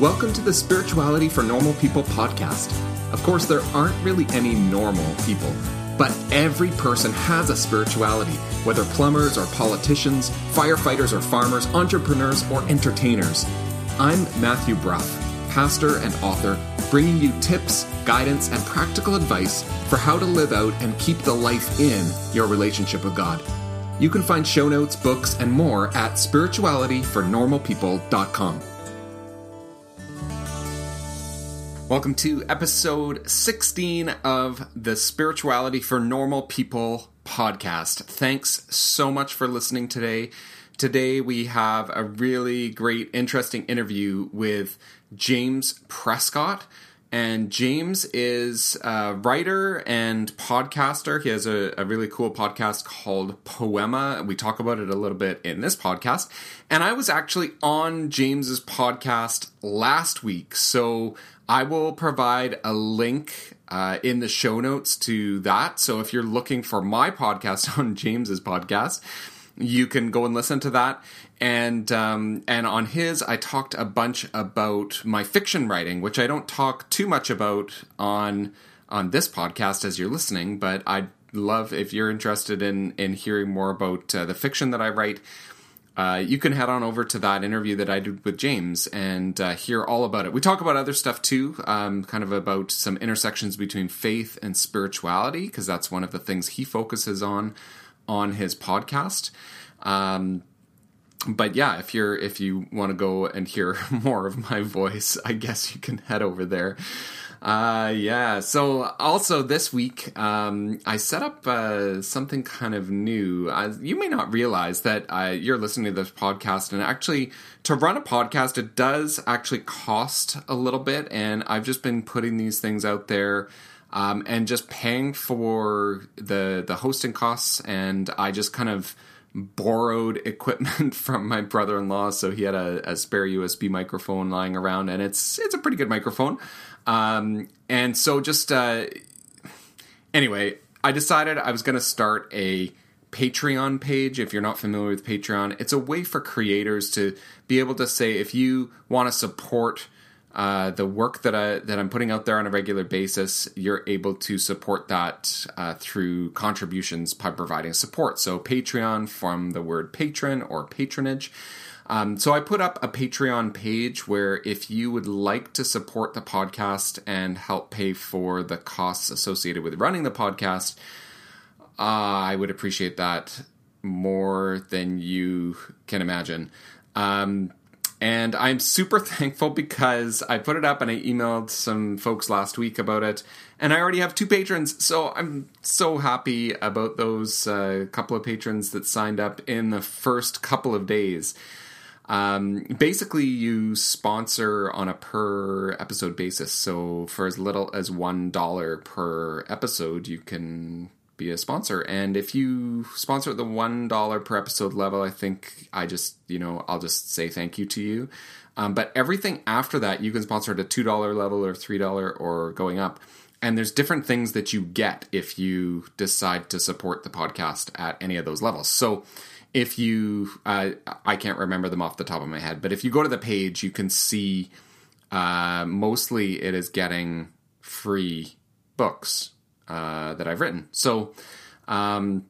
Welcome to the Spirituality for Normal People podcast. Of course, there aren't really any normal people, but every person has a spirituality, whether plumbers or politicians, firefighters or farmers, entrepreneurs or entertainers. I'm Matthew Brough, pastor and author, bringing you tips, guidance, and practical advice for how to live out and keep the life in your relationship with God. You can find show notes, books, and more at spiritualityfornormalpeople.com. Welcome to episode 16 of the Spirituality for Normal People podcast. Thanks so much for listening today. Today we have a really great, interesting interview with James Prescott. And James is a writer and podcaster. He has a, a, really cool podcast called Poema. We talk about it a little bit in this podcast. And I was actually on James's podcast last week. So I will provide a link uh, in the show notes to that. So if you're looking for my podcast on James's podcast, you can go and listen to that. And um, and on his, I talked a bunch about my fiction writing, which I don't talk too much about on on this podcast as you're listening. But I'd love if you're interested in in hearing more about uh, the fiction that I write uh, you can head on over to that interview that I did with James and uh, hear all about it. We talk about other stuff too, um, kind of about some intersections between faith and spirituality, because that's one of the things he focuses on on his podcast. Um, but yeah, if you're if you want to go and hear more of my voice, I guess you can head over there. Uh, yeah. So also this week, um, I set up uh, something kind of new. You may not realize that uh, you're listening to this podcast, and actually, to run a podcast, it does actually cost a little bit. And I've just been putting these things out there. Um, and just paying for the the hosting costs, and I just kind of borrowed equipment from my brother-in-law so he had a, a, spare usb microphone lying around and it's it's a pretty good microphone um, and so just uh, anyway, I decided I was going to start a Patreon page. If you're not familiar with Patreon, it's a way for creators to be able to say if you want to support uh, the work that I that I'm putting out there on a regular basis, you're able to support that uh, through contributions by providing support. So Patreon from the word patron or patronage. Um, so I put up a Patreon page where if you would like to support the podcast and help pay for the costs associated with running the podcast, uh, I would appreciate that more than you can imagine. Um, and I'm super thankful because I put it up and I emailed some folks last week about it, and I already have two patrons. So I'm so happy about those uh, couple of patrons that signed up in the first couple of days. Um, basically, you sponsor on a per episode basis. So for as little as one dollar per episode, you can be a sponsor. And if you sponsor at the one dollar per episode level, I think I just you know I'll just say thank you to you. Um, but everything after that, you can sponsor at a two dollar level or three dollar or going up. And there's different things that you get if you decide to support the podcast at any of those levels. So if you uh, i can't remember them off the top of my head but if you go to the page you can see uh, mostly it is getting free books uh, that i've written. So um,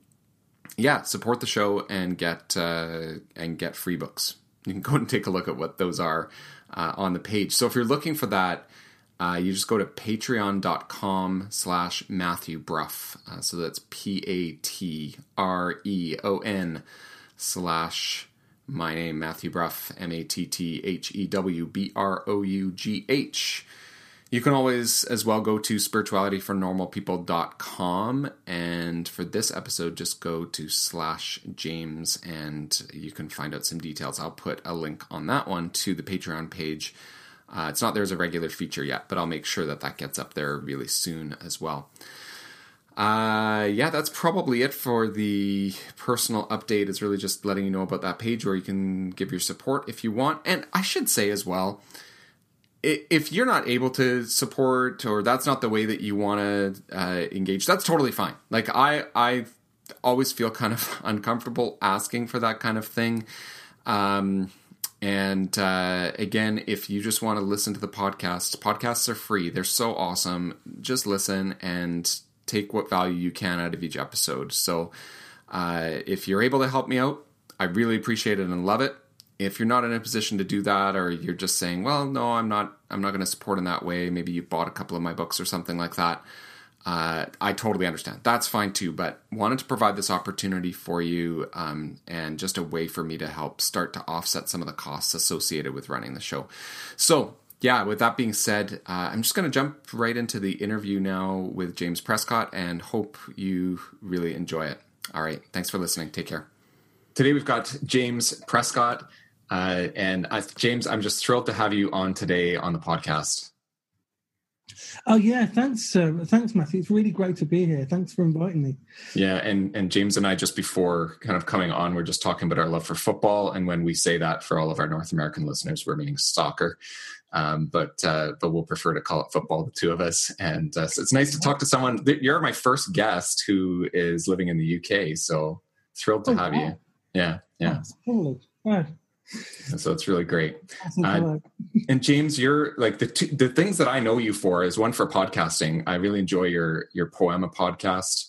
yeah support the show and get uh, and get free books. You can go and take a look at what those are uh, on the page. So if you're looking for that uh, you just go to patreon.com slash Matthew Brough. So that's P A T R E O N slash my name, Matthew Brough, M A T T H E W B R O U G H. You can always as well go to spiritualityfornormalpeople.com and for this episode just go to slash James and you can find out some details. I'll put a link on that one to the Patreon page. Uh, it's not there as a regular feature yet, but I'll make sure that that gets up there really soon as well. Uh, yeah, that's probably it for the personal update. It's really just letting you know about that page where you can give your support if you want. And I should say as well, if you're not able to support or that's not the way that you want to uh, engage, that's totally fine. Like I, I always feel kind of uncomfortable asking for that kind of thing. Um, And uh, again, if you just want to listen to the podcast, podcasts are free. They're so awesome. Just listen and take what value you can out of each episode. So uh, if you're able to help me out, I really appreciate it and love it. If you're not in a position to do that, or you're just saying, "Well, no, I'm not. I'm not going to support in that way." Maybe you bought a couple of my books or something like that. Uh, I totally understand. That's fine too. But wanted to provide this opportunity for you, um, and just a way for me to help start to offset some of the costs associated with running the show. So yeah, with that being said, uh, I'm just going to jump right into the interview now with James Prescott and hope you really enjoy it. All right. Thanks for listening. Take care. Today we've got James Prescott. Uh, and I, James, I'm just thrilled to have you on today on the podcast. Oh yeah, thanks, uh, thanks, Matthew. It's really great to be here. Thanks for inviting me. Yeah, and and James and I just before kind of coming on, we're just talking about our love for football, and when we say that for all of our North American listeners, we're meaning soccer. Um, but uh, but we'll prefer to call it football, the two of us. And uh, so it's nice to talk to someone. You're my first guest who is living in the UK, so thrilled to oh, have wow. you. Yeah, yeah. Yeah. So it's really great. Uh, and James, you're like the two, the things that I know you for is one for podcasting. I really enjoy your your Poema podcast,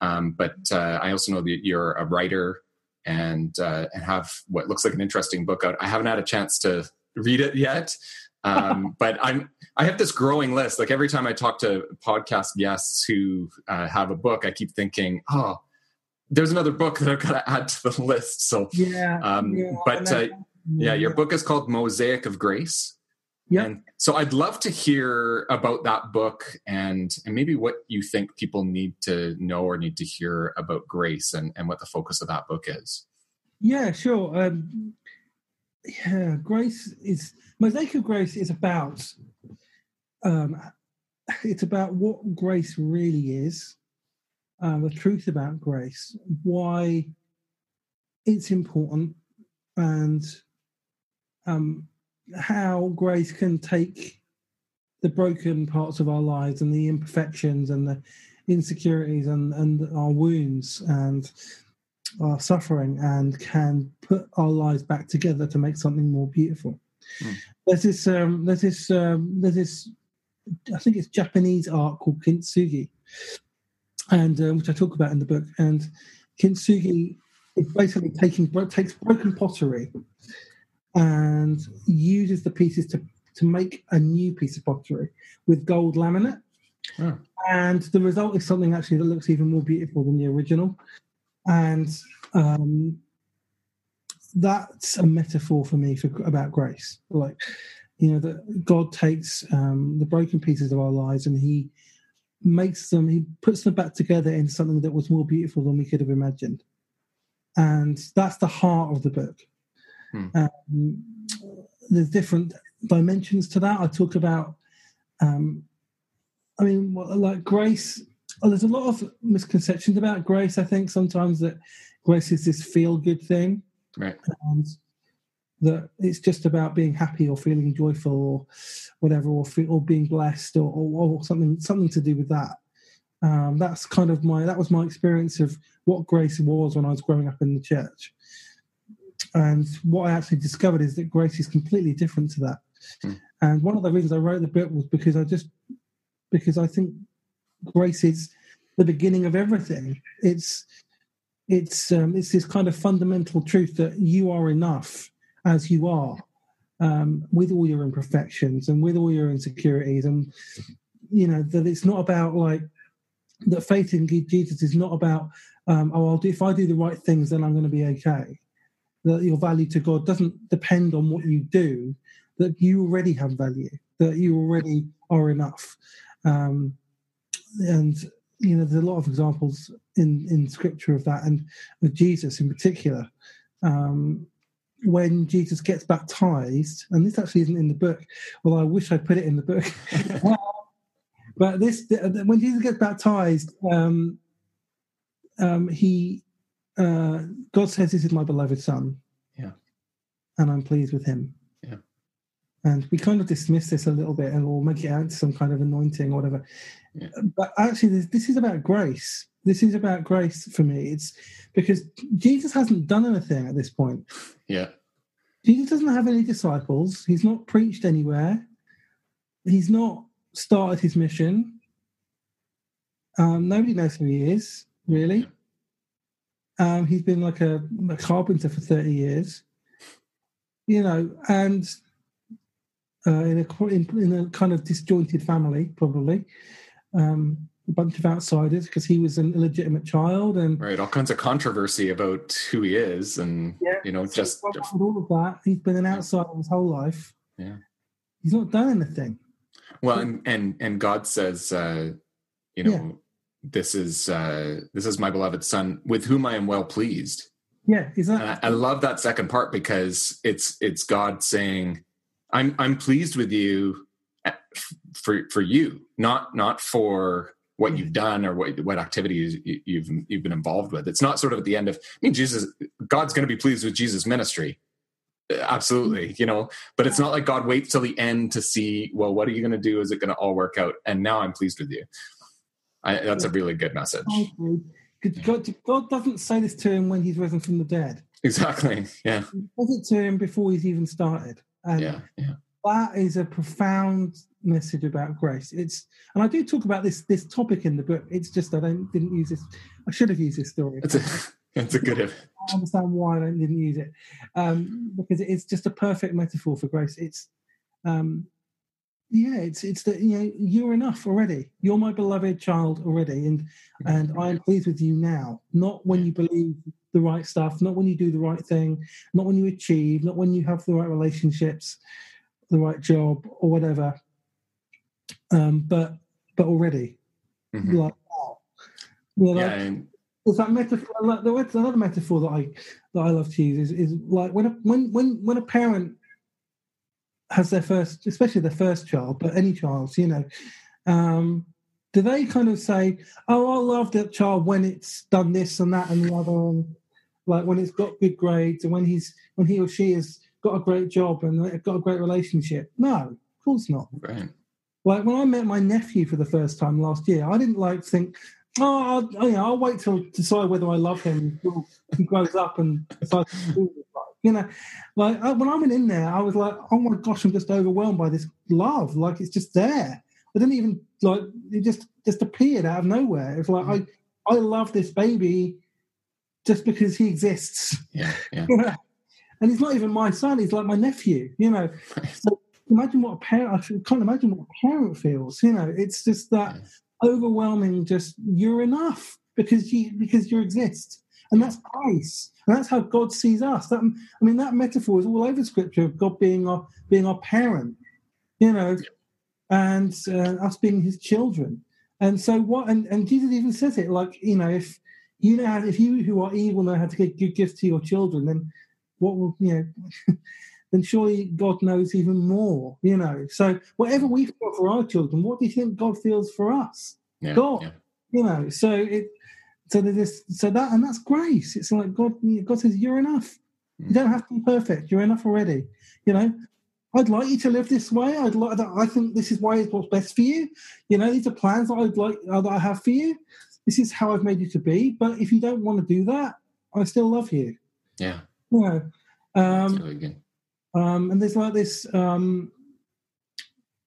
um, but uh, I also know that you're a writer and uh, and have what looks like an interesting book out. I haven't had a chance to read it yet, um, but I'm I have this growing list. Like every time I talk to podcast guests who uh, have a book, I keep thinking, oh, there's another book that I've got to add to the list. So yeah, um, yeah but uh, yeah, your book is called Mosaic of Grace. Yeah. And so I'd love to hear about that book and and maybe what you think people need to know or need to hear about grace and, and what the focus of that book is. Yeah, sure. Um, yeah, grace is Mosaic of Grace is about um, it's about what grace really is, uh, the truth about grace, why it's important, and um, how grace can take the broken parts of our lives and the imperfections and the insecurities and, and our wounds and our suffering and can put our lives back together to make something more beautiful. Mm. There's this um, there's this um, there's this I think it's Japanese art called kintsugi, and uh, which I talk about in the book. And kintsugi is basically taking takes broken pottery and uses the pieces to to make a new piece of pottery with gold laminate. Oh. And the result is something actually that looks even more beautiful than the original. And um, that's a metaphor for me for about grace. Like, you know, that God takes um, the broken pieces of our lives and He makes them, He puts them back together in something that was more beautiful than we could have imagined. And that's the heart of the book. Hmm. Um, there's different dimensions to that. I talk about, um, I mean, like grace. Well, there's a lot of misconceptions about grace. I think sometimes that grace is this feel good thing, right? And that it's just about being happy or feeling joyful or whatever, or feel, or being blessed or, or, or, something something to do with that. Um, that's kind of my that was my experience of what grace was when I was growing up in the church. And what I actually discovered is that grace is completely different to that. Mm. And one of the reasons I wrote the book was because I just because I think grace is the beginning of everything. It's it's um, it's this kind of fundamental truth that you are enough as you are, um, with all your imperfections and with all your insecurities, and you know that it's not about like that. Faith in Jesus is not about um, oh, I'll do, if I do the right things, then I'm going to be okay that your value to God doesn't depend on what you do, that you already have value, that you already are enough. Um, and you know, there's a lot of examples in in Scripture of that, and with Jesus in particular. Um, when Jesus gets baptized, and this actually isn't in the book, well, I wish I put it in the book. but this, when Jesus gets baptized, um, um, he uh, God says, "This is my beloved son." Yeah, and I'm pleased with him. And we kind of dismiss this a little bit, and we'll make it out to some kind of anointing or whatever. Yeah. But actually, this, this is about grace. This is about grace for me. It's because Jesus hasn't done anything at this point. Yeah. Jesus doesn't have any disciples. He's not preached anywhere. He's not started his mission. Um, nobody knows who he is, really. Um, he's been like a, a, carpenter for 30 years, you know, and uh, in, a, in, in, a kind of disjointed family, probably. Um, a bunch of outsiders because he was an illegitimate child and right all kinds of controversy about who he is and yeah, you know so just all of that? He's been an outsider his whole life. Yeah. He's not done anything. Well and and, and god says uh you know yeah. this is uh this is my beloved son with whom i am well pleased. Yeah exactly I, I love that second part because it's it's god saying i'm i'm pleased with you uh, for for you not not for what you've mm-hmm. done or what what activities you've you've been involved with. It's not sort of at the end of I mean Jesus God's going to be pleased with Jesus ministry. Eh, absolutely, mm-hmm. you know, but it's not like God waits till the end to see, well, what are you going to do? Is it going to all work out? And now I'm pleased with you. I, that's a really good message. God, God doesn't say this to him when he's risen from the dead. Exactly. Yeah. He says it to him before he's even started. And yeah. Yeah. That is a profound message about grace. It's and I do talk about this this topic in the book. It's just I don't didn't use this. I should have used this story. It's a, it's a good. I understand why I didn't use it um, because it's just a perfect metaphor for grace. It's um, yeah, it's it's that you know you're enough already. You're my beloved child already, and and I am pleased with you now. Not when you believe the right stuff, not when you do the right thing, not when you achieve, not when you have the right relationships, the right job or whatever um, but but already mm-hmm. like wow. Know, yeah, like, and... It's that metaphor. Like, another metaphor that I that I love to use is, is like when a, when when when a parent has their first, especially their first child, but any child, you know, um, do they kind of say, "Oh, I love that child when it's done this and that and the other," and like when it's got good grades and when he's when he or she has got a great job and got a great relationship? No, of course not. Right. Like when I met my nephew for the first time last year, I didn't like think, oh, I'll, oh, yeah, I'll wait till decide whether I love him until he grows up and decides to do it. You know, like when I went in there, I was like, oh my gosh, I'm just overwhelmed by this love. Like it's just there. I didn't even like it just just appeared out of nowhere. It's like mm. I I love this baby just because he exists. Yeah, yeah. and he's not even my son; he's like my nephew. You know, so imagine what a parent, I can't imagine what a parent feels. You know, it's just that yeah. overwhelming, just you're enough because you, because you exist. And that's grace. And that's how God sees us. That, I mean, that metaphor is all over scripture of God being our, being our parent, you know, and uh, us being his children. And so what, and, and Jesus even says it like, you know, if you know, how, if you who are evil know how to give good gifts to your children, then what will, you know, then surely God knows even more, you know. So whatever we feel for our children, what do you think God feels for us? Yeah, God, yeah. you know. So it, so this, so that, and that's grace. It's like God, God says, you're enough. You don't have to be perfect. You're enough already. You know, I'd like you to live this way. I'd like. I think this is why is what's best for you. You know, these are plans that I'd like uh, that I have for you. This is how I've made you to be. But if you don't want to do that, I still love you. Yeah. You know, um, really um, and there's like this um,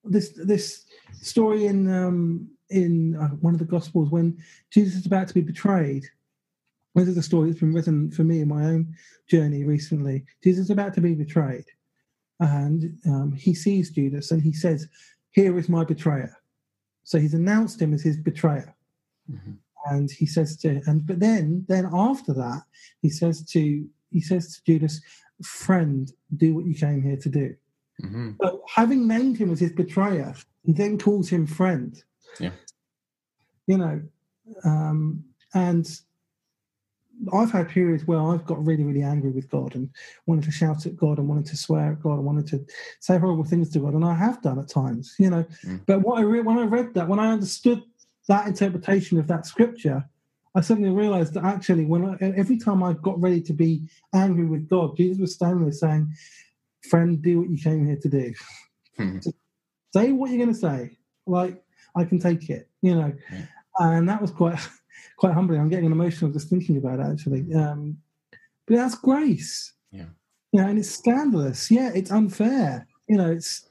this this story in um, in uh, one of the Gospels when Jesus is about to be betrayed. This is a story that's been written for me in my own journey recently. Jesus is about to be betrayed, and um, he sees Judas and he says, "Here is my betrayer." So he's announced him as his betrayer, mm-hmm. and he says to and but then then after that he says to he says to Judas, friend, do what you came here to do. Mm-hmm. So having named him as his betrayer, he then calls him friend. Yeah. You know, um, and I've had periods where I've got really, really angry with God and wanted to shout at God and wanted to swear at God and wanted to say horrible things to God, and I have done at times, you know. Mm. But what I re- when I read that, when I understood that interpretation of that scripture, I suddenly realized that actually, when I, every time I got ready to be angry with God, Jesus was standing there saying, "Friend, do what you came here to do. Hmm. say what you're going to say. Like I can take it, you know." Yeah. And that was quite quite humbling. I'm getting emotional just thinking about it, actually. Um, but that's grace. Yeah. You know, and it's scandalous. Yeah, it's unfair. You know, it's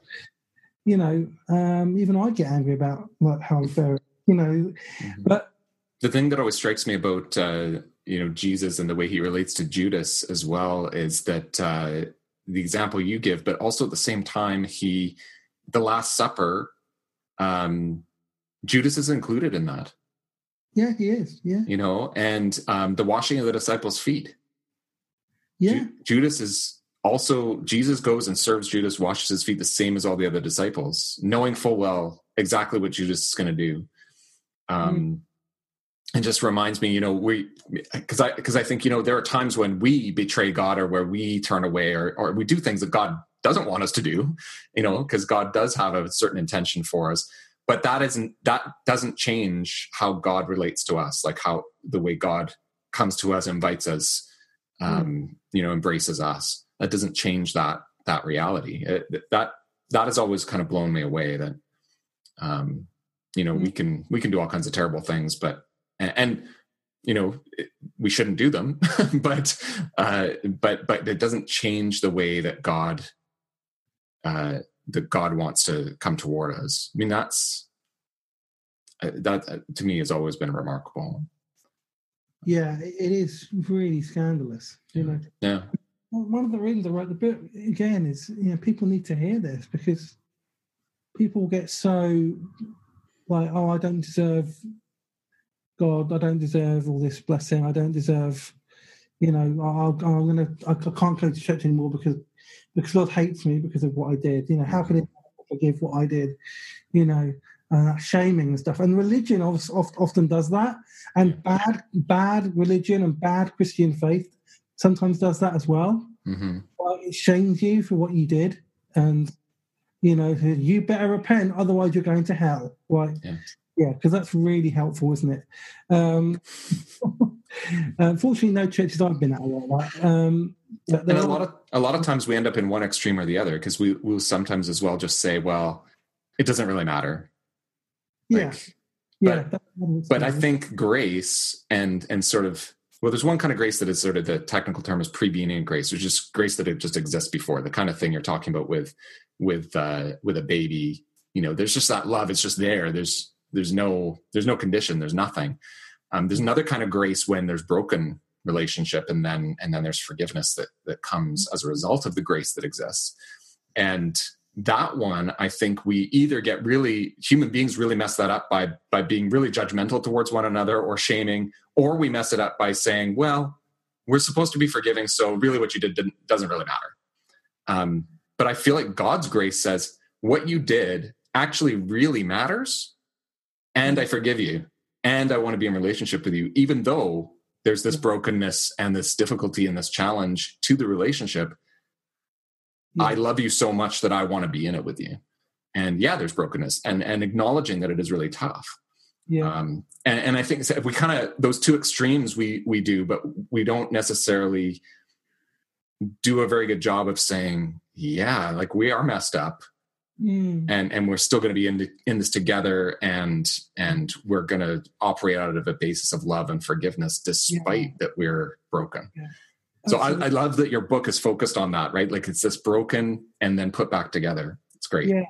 you know, um, even I get angry about like how unfair. You know, mm-hmm. but the thing that always strikes me about uh, you know Jesus and the way he relates to Judas as well is that uh, the example you give, but also at the same time, he the Last Supper, um, Judas is included in that. Yeah, he is. Yeah, you know, and um, the washing of the disciples' feet. Yeah, Ju- Judas is also Jesus goes and serves Judas, washes his feet the same as all the other disciples, knowing full well exactly what Judas is going to do. Um, mm and just reminds me, you know, we because I because I think you know there are times when we betray God or where we turn away or or we do things that God doesn't want us to do, you know, because God does have a certain intention for us. But that isn't that doesn't change how God relates to us, like how the way God comes to us, invites us, um, mm. you know, embraces us. That doesn't change that that reality. It, that that has always kind of blown me away. That um, you know, mm. we can we can do all kinds of terrible things, but and, and you know we shouldn't do them but uh but but it doesn't change the way that god uh that god wants to come toward us. I mean that's uh, that uh, to me has always been remarkable. Yeah it is really scandalous you know. Yeah. One of the reasons i wrote the book again is you know people need to hear this because people get so like oh i don't deserve God, I don't deserve all this blessing. I don't deserve, you know, i i'm gonna, I can't go to church anymore because because God hates me because of what I did. You know, how can He forgive what I did? You know, and shaming and stuff. And religion often does that, and bad bad religion and bad Christian faith sometimes does that as well. Mm-hmm. It shames you for what you did, and you know you better repent, otherwise you're going to hell. Right? Yeah. Yeah, because that's really helpful, isn't it? Um, unfortunately, no churches I've been at like that. Um, and a lot of a lot of times we end up in one extreme or the other because we will sometimes as well just say, well, it doesn't really matter. Like, yeah, but. But I think grace and and sort of well, there's one kind of grace that is sort of the technical term is prevenient grace, There's just grace that it just exists before the kind of thing you're talking about with with uh, with a baby. You know, there's just that love. It's just there. There's there's no there's no condition there's nothing um, there's another kind of grace when there's broken relationship and then and then there's forgiveness that that comes as a result of the grace that exists. And that one i think we either get really human beings really mess that up by by being really judgmental towards one another or shaming or we mess it up by saying well we're supposed to be forgiving so really what you did doesn't really matter. Um, but i feel like god's grace says what you did actually really matters and I forgive you and I want to be in relationship with you, even though there's this brokenness and this difficulty and this challenge to the relationship. Yeah. I love you so much that I want to be in it with you. And yeah, there's brokenness and and acknowledging that it is really tough. Yeah. Um, and, and I think we kind of those two extremes we we do, but we don't necessarily do a very good job of saying, yeah, like we are messed up Mm. and and we're still going to be in the, in this together and and we're going to operate out of a basis of love and forgiveness despite yeah. that we're broken. Yeah. so I, I, love that your book is focused on that right? Like it's this broken and then put back together. It's great. Yeah.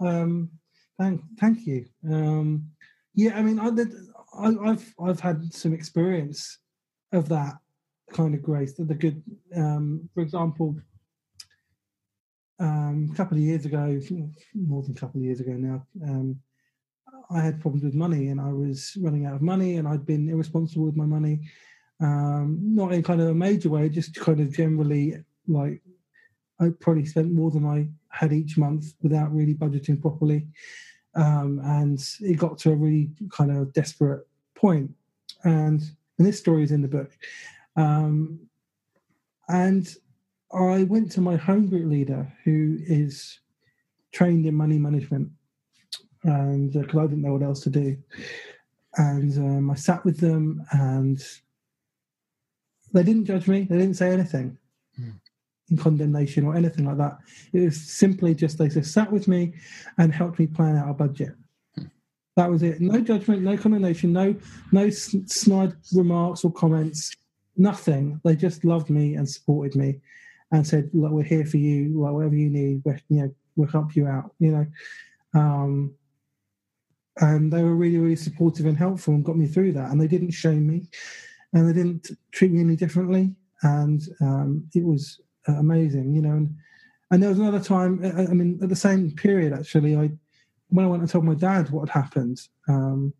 Um thank thank you. Um yeah i mean I, I i've i've had some experience of that kind of grace the good um for example um, a couple of years ago, more than a couple of years ago now, um, I had problems with money and I was running out of money and I'd been irresponsible with my money. Um, not in kind of a major way, just kind of generally like I probably spent more than I had each month without really budgeting properly. Um, and it got to a really kind of desperate point. And, and this story is in the book. Um, and I went to my home group leader, who is trained in money management, and because uh, I didn't know what else to do, and um, I sat with them, and they didn't judge me. They didn't say anything mm. in condemnation or anything like that. It was simply just they just sat with me and helped me plan out a budget. Mm. That was it. No judgment, no condemnation, no no snide remarks or comments. Nothing. They just loved me and supported me and said, "Look, we're here for you. Like whatever you need, we you know we'll help you out." You know, um, and they were really really supportive and helpful and got me through that. And they didn't shame me, and they didn't treat me any differently, and um, it was amazing. You know, and and there was another time. I mean, at the same period, actually, I when I went and told my dad what had happened. Um,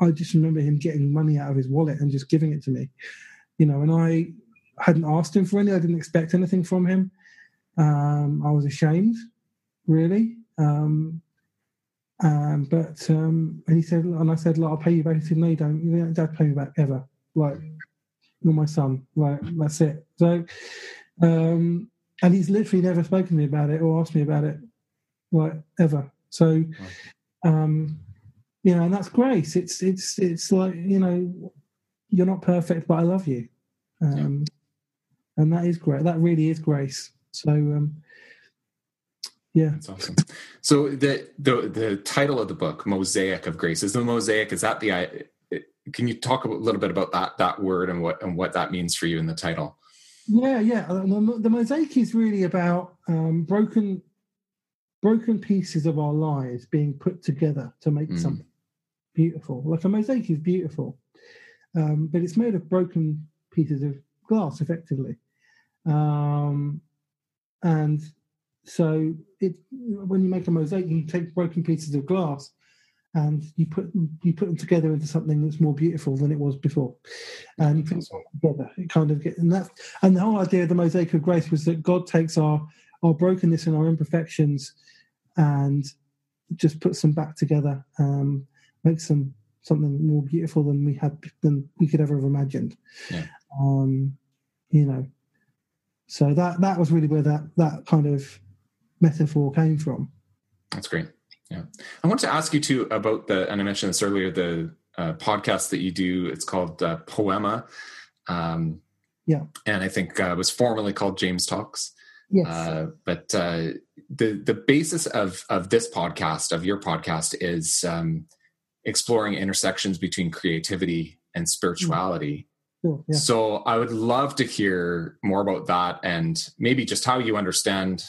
I just remember him getting money out of his wallet and just giving it to me, you know. And I hadn't asked him for any. I didn't expect anything from him. Um, I was ashamed, really. Um, um, but um, and he said, and I said, "Look, I'll pay you back." He said, "No, you don't. You don't pay me back ever. Like you're my son. Like that's it." So, um, and he's literally never spoken to me about it or asked me about it, like ever. So, um, you know, and that's grace. It's it's it's like you know, you're not perfect, but I love you, um, yeah. And that is great. That really is grace. So, um, yeah, that's awesome. So the the the title of the book, "Mosaic of Grace," is the mosaic. Is that the? Can you talk a little bit about that that word and what and what that means for you in the title? Yeah, yeah. The, the mosaic is really about um, broken broken pieces of our lives being put together to make mm. something beautiful. Like a mosaic is beautiful, um, but it's made of broken pieces of glass, effectively. Um, and so it when you make a mosaic, you take broken pieces of glass and you put you put them together into something that's more beautiful than it was before, and you put them together. It kind of get and that and the whole idea of the mosaic of grace was that God takes our our brokenness and our imperfections and just puts them back together. Um, makes them something more beautiful than we had than we could ever have imagined. Yeah. Um, you know, so that that was really where that that kind of metaphor came from. That's great. Yeah, I want to ask you too about the, and I mentioned this earlier, the uh, podcast that you do. It's called uh, Poema. Um, yeah, and I think uh, was formerly called James Talks. Yes, uh, but uh, the the basis of of this podcast, of your podcast, is um, exploring intersections between creativity and spirituality. Cool, yeah. So I would love to hear more about that and maybe just how you understand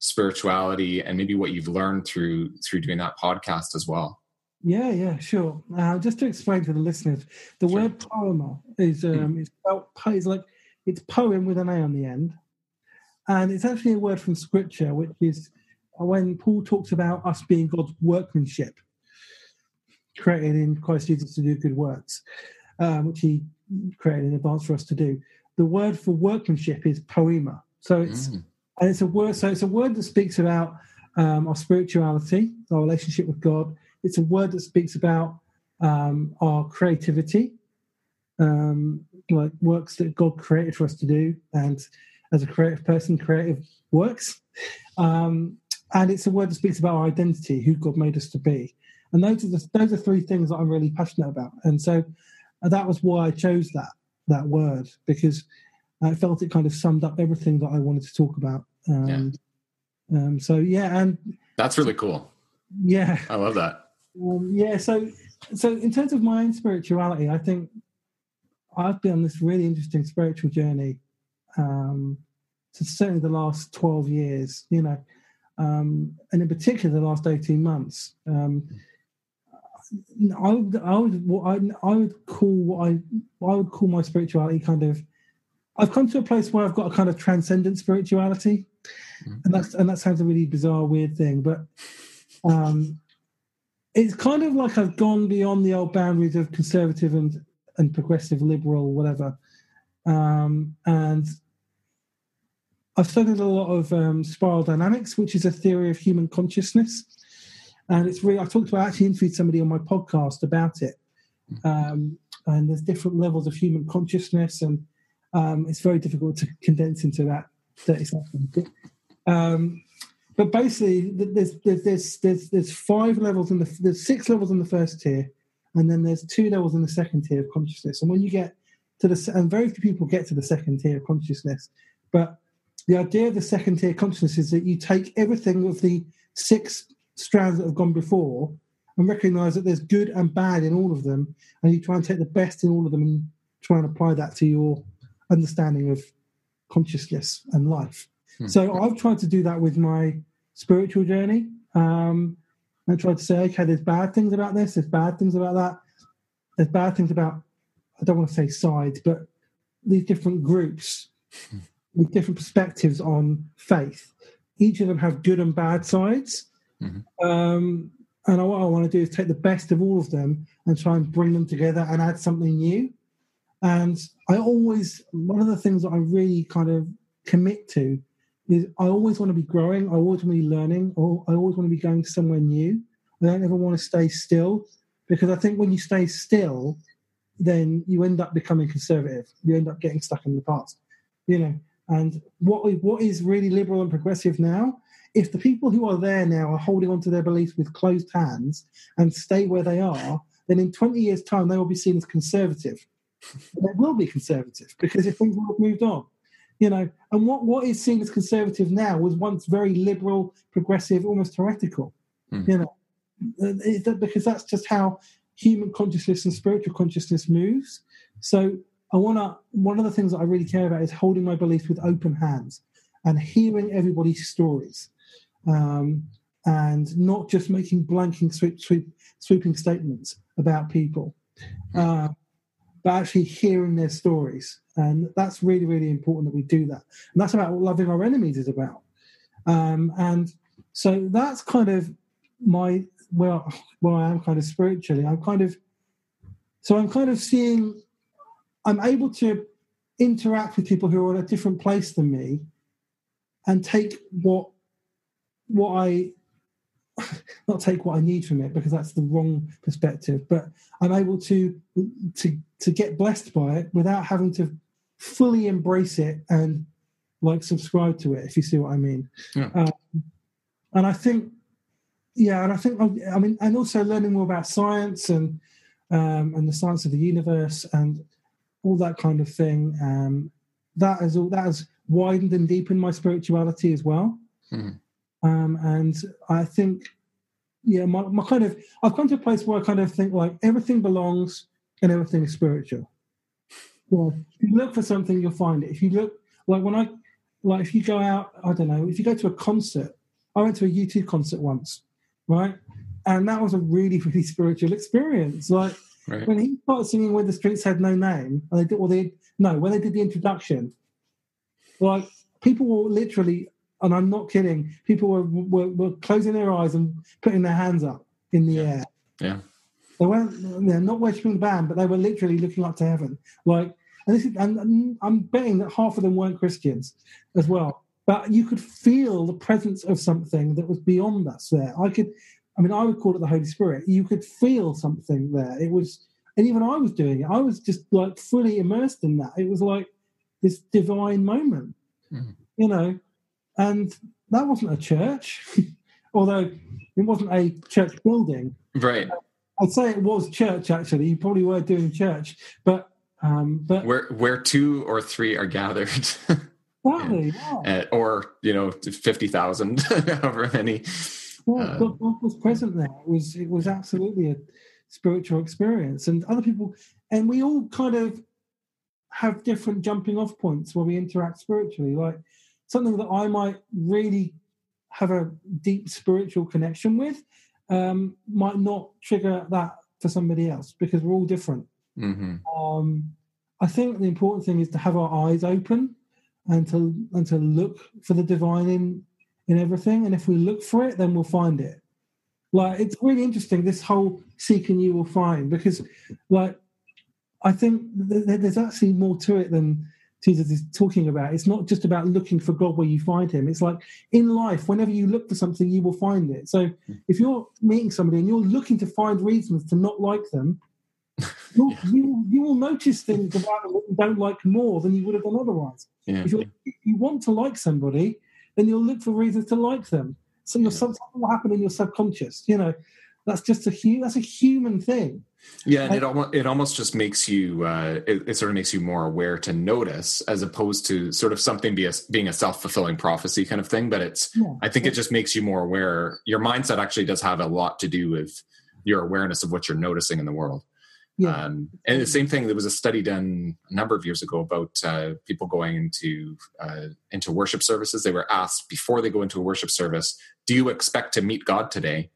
spirituality and maybe what you've learned through through doing that podcast as well. Yeah, yeah, sure. Uh, just to explain to the listeners, the sure. word poema is um, mm. it's spelled it's like it's poem with an a on the end, and it's actually a word from Scripture, which is when Paul talks about us being God's workmanship created in Christ Jesus to do good works, um, which He created in advance for us to do. The word for workmanship is poema. So it's mm. and it's a word. So it's a word that speaks about um, our spirituality, our relationship with God. It's a word that speaks about um, our creativity, um, like works that God created for us to do, and as a creative person, creative works. Um, and it's a word that speaks about our identity, who God made us to be. And those are the, those are three things that I'm really passionate about. And so uh, that was why I chose that that word because I felt it kind of summed up everything that I wanted to talk about. Um, yeah. Um, so yeah, and that's really cool. Yeah, I love that. Um, yeah, so so in terms of my own spirituality, I think I've been on this really interesting spiritual journey. Um, so certainly the last twelve years, you know, um, and in particular the last eighteen months. Um, I would, I would, what I, I would call what I, I would call my spirituality kind of. I've come to a place where I've got a kind of transcendent spirituality, mm-hmm. and that's and that sounds a really bizarre, weird thing, but um, it's kind of like I've gone beyond the old boundaries of conservative and and progressive, liberal, whatever, um, and I've studied a lot of um, spiral dynamics, which is a theory of human consciousness and it's really I talked about I actually interviewed somebody on my podcast about it. Um, and there's different levels of human consciousness, and um, it's very difficult to condense into that 30 seconds. Um, but basically, there's, there's there's there's five levels in the there's six levels in the first tier, and then there's two levels in the second tier of consciousness. And when you get to the and very few people get to the second tier of consciousness, but the idea of the second tier consciousness is that you take everything of the six strands that have gone before and recognize that there's good and bad in all of them, and you try and take the best in all of them and try and apply that to your understanding of consciousness and life. Hmm. So I've tried to do that with my spiritual journey. Um, I tried to say, okay, there's bad things about this, there's bad things about that, there's bad things about, I don't want to say sides, but these different groups hmm. with different perspectives on faith. Each of them have good and bad sides. Mm-hmm. Um, and what I want to do is take the best of all of them and try and bring them together and add something new. And I always, one of the things that I really kind of commit to is I always want to be growing. I always want to be learning. Or I always want to be going somewhere new. I don't ever want to stay still because I think when you stay still, then you end up becoming conservative. You end up getting stuck in the past, you know. And what what is really liberal and progressive now? If the people who are there now are holding on to their beliefs with closed hands and stay where they are, then in 20 years' time they will be seen as conservative they will be conservative because if things will have moved on, you know. And what, what is seen as conservative now was once very liberal, progressive, almost heretical, mm. you know, because that's just how human consciousness and spiritual consciousness moves. So I want to. One of the things that I really care about is holding my beliefs with open hands and hearing everybody's stories. Um, and not just making blanking sweep, sweep, swooping statements about people. Uh, but actually hearing their stories. And that's really, really important that we do that. And that's about what loving our enemies is about. Um, and so that's kind of my well, where I am kind of spiritually. I'm kind of so I'm kind of seeing I'm able to interact with people who are in a different place than me and take what what I not take what I need from it because that's the wrong perspective, but I'm able to to to get blessed by it without having to fully embrace it and like subscribe to it. If you see what I mean. Yeah. Um, and I think, yeah, and I think I mean, and also learning more about science and um, and the science of the universe and all that kind of thing. Um, that has all that has widened and deepened my spirituality as well. Mm-hmm. Um, and I think, yeah, my, my kind of, I've come to a place where I kind of think like everything belongs and everything is spiritual. Well, if you look for something, you'll find it. If you look, like when I, like if you go out, I don't know, if you go to a concert, I went to a U2 concert once, right? And that was a really, really spiritual experience. Like right. when he started singing "Where the Streets Had No Name," and they did, well, they no, when they did the introduction, like people were literally and I'm not kidding. People were, were, were closing their eyes and putting their hands up in the yeah. air. Yeah. They weren't they're not worshiping the band, but they were literally looking up to heaven. Like, and this is, and I'm betting that half of them weren't Christians as well. But you could feel the presence of something that was beyond us there. I could, I mean, I would call it the Holy Spirit. You could feel something there. It was, and even I was doing it. I was just like fully immersed in that. It was like this divine moment, mm-hmm. you know. And that wasn't a church, although it wasn't a church building. Right. I'd say it was church. Actually, you probably were doing church, but um, but where where two or three are gathered. Exactly, yeah. Uh, or you know, fifty thousand, however many. Well, uh, God was present there. It was it was absolutely a spiritual experience, and other people, and we all kind of have different jumping off points where we interact spiritually. Like something that I might really have a deep spiritual connection with um, might not trigger that for somebody else because we're all different. Mm-hmm. Um, I think the important thing is to have our eyes open and to and to look for the divine in in everything. And if we look for it, then we'll find it. Like it's really interesting this whole seeking you will find because like I think th- there's actually more to it than Jesus is talking about. It's not just about looking for God where you find Him. It's like in life, whenever you look for something, you will find it. So if you're meeting somebody and you're looking to find reasons to not like them, yeah. you, you will notice things about them that you don't like more than you would have done otherwise. Yeah. If, if, you want to like somebody, then you'll look for reasons to like them. So your yeah. something will happen in your subconscious. You know, that's just a hu- that's a human thing. Yeah, and it almost it almost just makes you uh, it, it, sort of makes you more aware to notice as opposed to sort of something be a, being a self fulfilling prophecy kind of thing. But it's yeah. I think it just makes you more aware. Your mindset actually does have a lot to do with your awareness of what you're noticing in the world. Yeah. Um, and the same thing. There was a study done a number of years ago about uh, people going into uh, into worship services. They were asked before they go into a worship service, "Do you expect to meet God today?"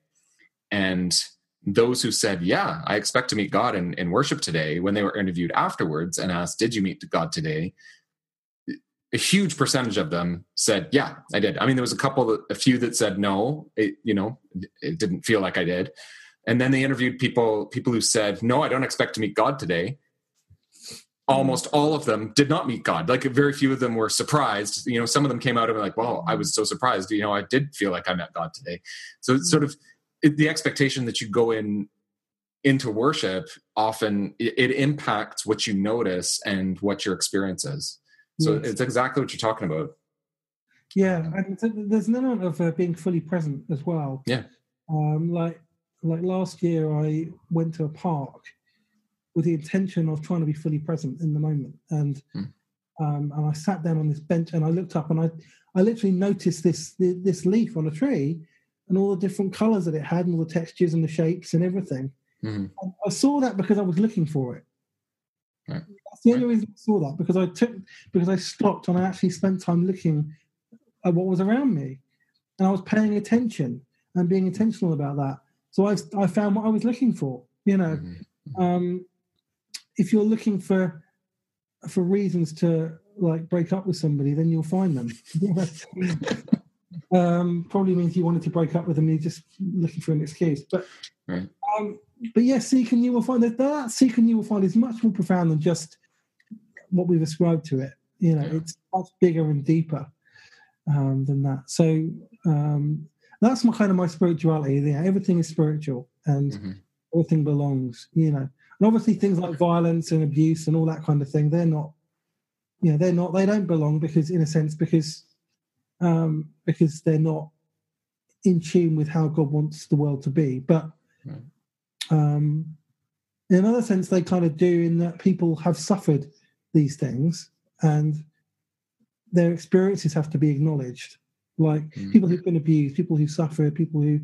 And those who said, "Yeah, I expect to meet God in, in worship today," when they were interviewed afterwards and asked, "Did you meet God today?" A huge percentage of them said, "Yeah, I did." I mean, there was a couple, a few that said, "No, it, you know, it didn't feel like I did." And then they interviewed people people who said, "No, I don't expect to meet God today." Almost all of them did not meet God. Like very few of them were surprised. You know, some of them came out and were like, "Well, I was so surprised. You know, I did feel like I met God today." So it's sort of it, the expectation that you go in into worship often it, it impacts what you notice and what your experience is. So Yes. it's exactly what you're talking about. Yeah, and there's an element of uh, being fully present as well. Yeah. Um, like like last year, I went to a park with the intention of trying to be fully present in the moment, and Hmm. um, and I sat down on this bench and I looked up and I I literally noticed this this leaf on a tree and all the different colours that it had and all the textures and the shapes and everything. And I saw that because I was looking for it. Right. That's the only reason I saw that because I took because I stopped and I actually spent time looking at what was around me, and I was paying attention and being intentional about that. So I I found what I was looking for. You know, Mhm. um, if you're looking for for reasons to like break up with somebody, then you'll find them. um, probably means you wanted to break up with them. You're just looking for an excuse, but Right. um, but yes, seek and you will find that that seek and you will find is much more profound than just what we've ascribed to it. You know, Yeah. it's much bigger and deeper um, than that. So um, that's my kind of my spirituality. Yeah, everything is spiritual and Mhm. everything belongs. You know, and obviously things like violence and abuse and all that kind of thing, they're not. You know, they're not. They don't belong because, in a sense, because um, because they're not in tune with how God wants the world to be. But Right. um, in another sense, they kind of do in that people have suffered these things and their experiences have to be acknowledged. Like Mhm. people who've been abused, people who suffer, people who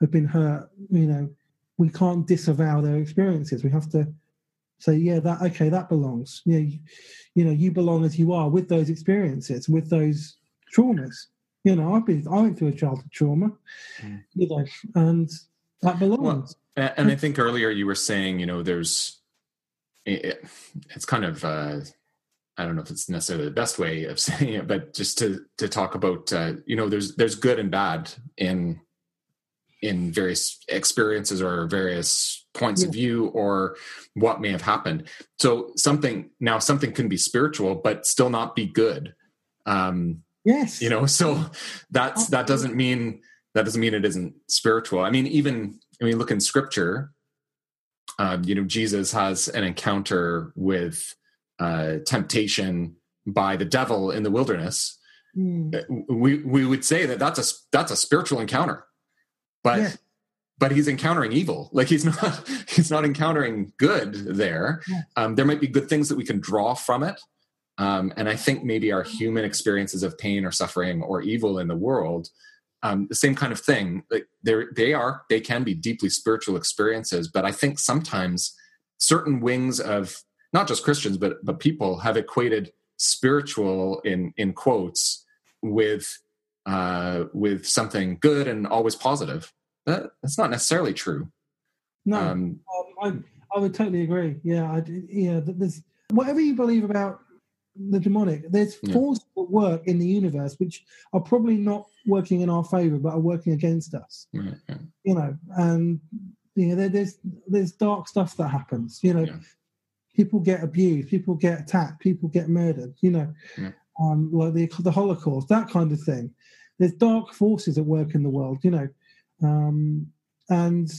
have been hurt, you know, we can't disavow their experiences. We have to say, yeah, that okay, that belongs. You know, you, you know, you belong as you are with those experiences, with those traumas. You know, I've been I went through a childhood trauma, Mm. you know, and that belongs. A- And I think earlier you were saying, you know, there's, it, it's kind of, uh, I don't know if it's necessarily the best way of saying it, but just to to talk about, uh, you know, there's there's good and bad in in various experiences or various points of view or what may have happened. So something now something can be spiritual but still not be good. Um, yes. you know so that's that doesn't mean that doesn't mean it isn't spiritual i mean even i mean look in scripture um, you know jesus has an encounter with uh, temptation by the devil in the wilderness Mm. we we would say that that's a that's a spiritual encounter but Yeah. but he's encountering evil like he's not he's not encountering good there Yeah. um, there might be good things that we can draw from it um, and i think maybe our human experiences of pain or suffering or evil in the world um, the same kind of thing like they they are they can be deeply spiritual experiences but i think sometimes certain wings of not just christians but but people have equated spiritual in in quotes with uh with something good and always positive that, that's not necessarily true No, um um, I, I would totally agree. Yeah, I, yeah. th- There's whatever you believe about the demonic. There's Yeah. forces at work in the universe which are probably not working in our favor, but are working against us. yeah, yeah. You know, and you know, there, there's there's dark stuff that happens. You know, people get abused, people get attacked, people get murdered. You know, um, like the the Holocaust, that kind of thing. There's dark forces at work in the world. You know, um, and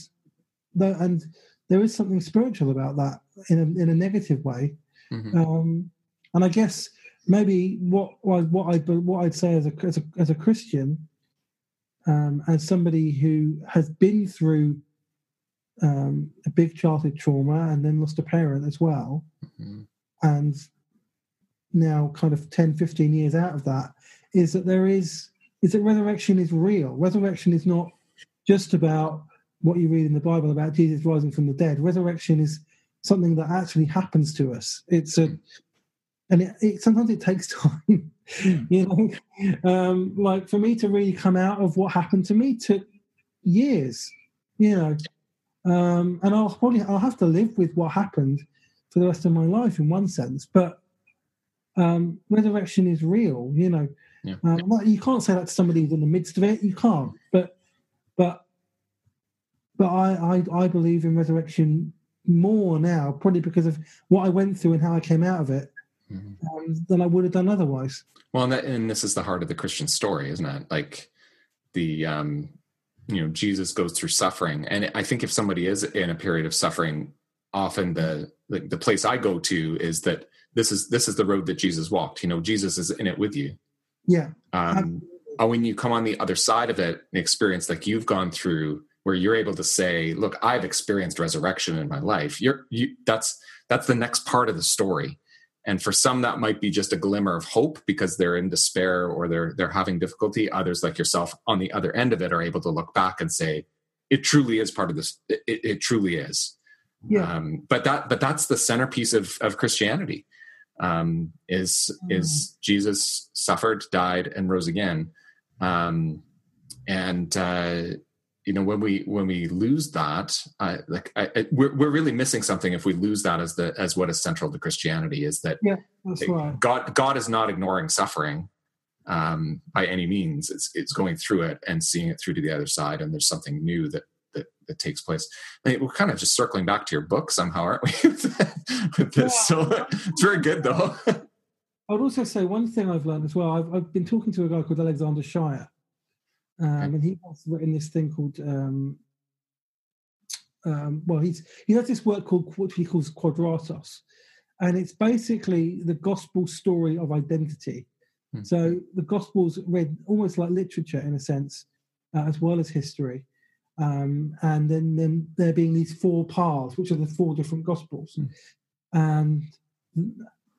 the, and there is something spiritual about that in a, in a negative way. Mhm. Um, and I guess maybe what what I- what I'd say as a as a, as a Christian, um, as somebody who has been through um, a big childhood trauma and then lost a parent as well, Mhm. and now kind of 10, 15 years out of that, is that there is is that resurrection is real. Resurrection is not just about what you read in the Bible about Jesus rising from the dead. Resurrection is something that actually happens to us. It's a and it, it sometimes it takes time. you know, um, like for me to really come out of what happened to me took years. You know, um, and I'll probably I'll have to live with what happened for the rest of my life in one sense. But um, resurrection is real. You know, Yeah. um, like, you can't say that to somebody who's in the midst of it. You can't. But but but I I, I believe in resurrection more now, probably because of what I went through and how I came out of it, Mhm. um, than I would have done otherwise. Well, and, that, and this is the heart of the Christian story, isn't it? Like the, um, you know, Jesus goes through suffering, and I think if somebody is in a period of suffering, often the the, the place I go to is that this is this is the road that Jesus walked. You know, Jesus is in it with you. Yeah, Um, and when you come on the other side of it, an experience like you've gone through, where you're able to say, "Look, I've experienced resurrection in my life." You're you. That's that's the next part of the story. And for some, that might be just a glimmer of hope because they're in despair or they're they're having difficulty. Others, like yourself, on the other end of it, are able to look back and say, "It truly is part of this. It, it truly is." yeah, Um, but that but that's the centerpiece of of Christianity um, is is Jesus suffered, died, and rose again. Um, and uh, you know when we when we lose that, uh, like I, I, we're we're really missing something if we lose that as the as what is central to Christianity is that right. God God is not ignoring suffering um, by any means. It's it's going through it and seeing it through to the other side, and there's something new that that, that takes place. I mean, we're kind of just circling back to your book somehow, aren't we? with this, so it's very good though. I would also say one thing I've learned as well. I've, I've been talking to a guy called Alexander Shaia, um, and he has written this thing called. Um, um, well, he's he has this work called what he calls Quadratos, and it's basically the gospel story of identity. Hmm. So the gospels read almost like literature in a sense, uh, as well as history. Um, and then, then there being these four paths, which are the four different gospels, Hmm. and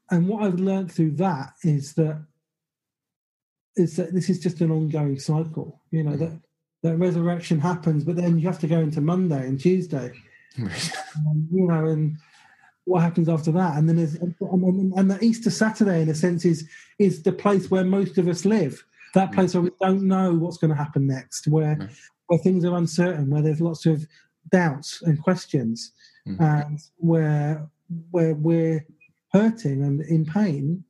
and what I've learned through that is that is that this is just an ongoing cycle. You know Mhm. that that resurrection happens, but then you have to go into Monday and Tuesday, um, you know, and what happens after that, and then there's and, and, and the Easter Saturday, in a sense, is is the place where most of us live. That place where we don't know what's going to happen next, where Right. where things are uncertain, where there's lots of doubts and questions, Mhm. and where where we're hurting and in pain,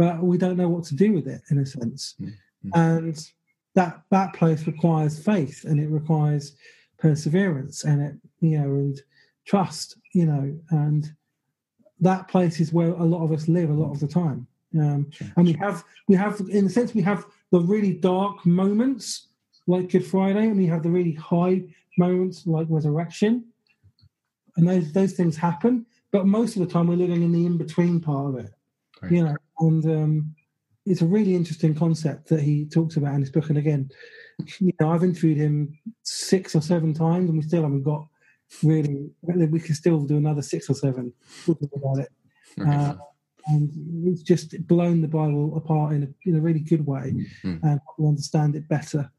but we don't know what to do with it, in a sense. Mhm. And that that place requires faith, and it requires perseverance, and it you know and trust, you know, and that place is where a lot of us live a lot of the time. Um, and we have we have in a sense we have the really dark moments like Good Friday, and we have the really high moments like resurrection, and those those things happen. But most of the time, we're living in the in between part of it, Right. you know. And um, it's a really interesting concept that he talks about in his book. And again, you know, I've interviewed him six or seven times, and we still haven't got really. We can still do another six or seven talking about it Right. and it's just blown the Bible apart in a, in a really good way Mhm. and understand it better.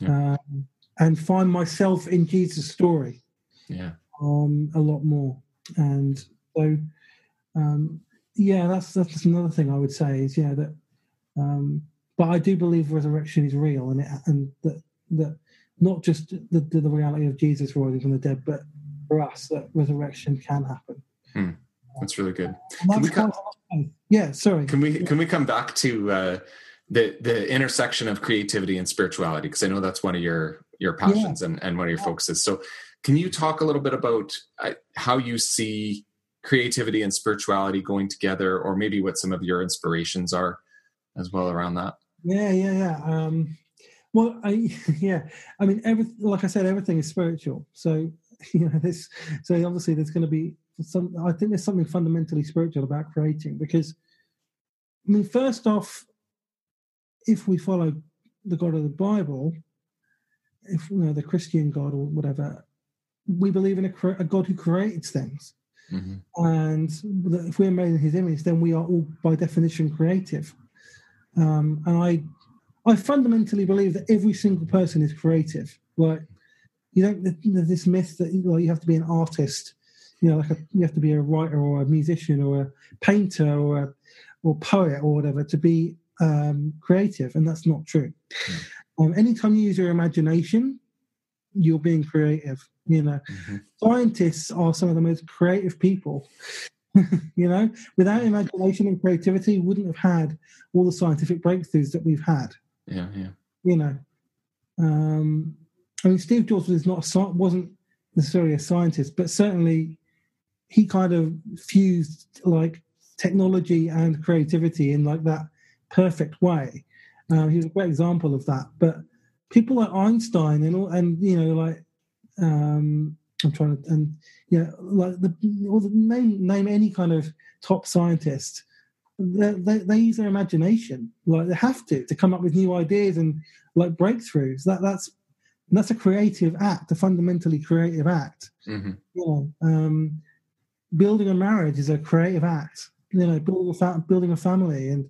Yeah. Um, and find myself in Jesus' story yeah. um, a lot more. And so, um, yeah, that's that's another thing I would say is yeah that. Um, but I do believe resurrection is real, and it, and that that not just the, the the reality of Jesus rising from the dead, but for us that resurrection can happen. That's really good. Can we come- yeah, sorry. Can we can we come back to uh, the the intersection of creativity and spirituality? Because I know that's one of your your passions and, and one of your focuses. So, can you talk a little bit about uh, how you see creativity and spirituality going together, or maybe what some of your inspirations are as well around that? Yeah, yeah, yeah. Um, well, I, yeah. I mean, every like I said, everything is spiritual. So you know, this. So obviously, there's going to be some. I think there's something fundamentally spiritual about creating because, I mean, first off, if we follow the God of the Bible, if you know the Christian God or whatever, we believe in a, a God who creates things Mhm. and if we're made in his image then we are all by definition creative um, and i i fundamentally believe that every single person is creative like you don't there's this myth that like, you have to be an artist you know, like a, you have to be a writer or a musician or a painter or a or poet or whatever to be um, creative, and that's not true. Mm. Um, anytime you use your imagination, you're being creative. You know, mm-hmm. scientists are some of the most creative people. you know, without imagination and creativity, wouldn't have had all the scientific breakthroughs that we've had. Yeah, yeah. You know, um, I mean, Steve Jobs was not a, wasn't necessarily a scientist, but certainly he kind of fused like technology and creativity in like that perfect way. Uh, he was a great example of that. But people like Einstein and all, and you know, like um, I'm trying to, and you know, like the, or the name name any kind of top scientist. They, they, they, use their imagination, like they have to, to come up with new ideas and like breakthroughs. That that's that's a creative act, a fundamentally creative act. Mm-hmm. You know, um, building a marriage is a creative act. You know, building a fa- building a family and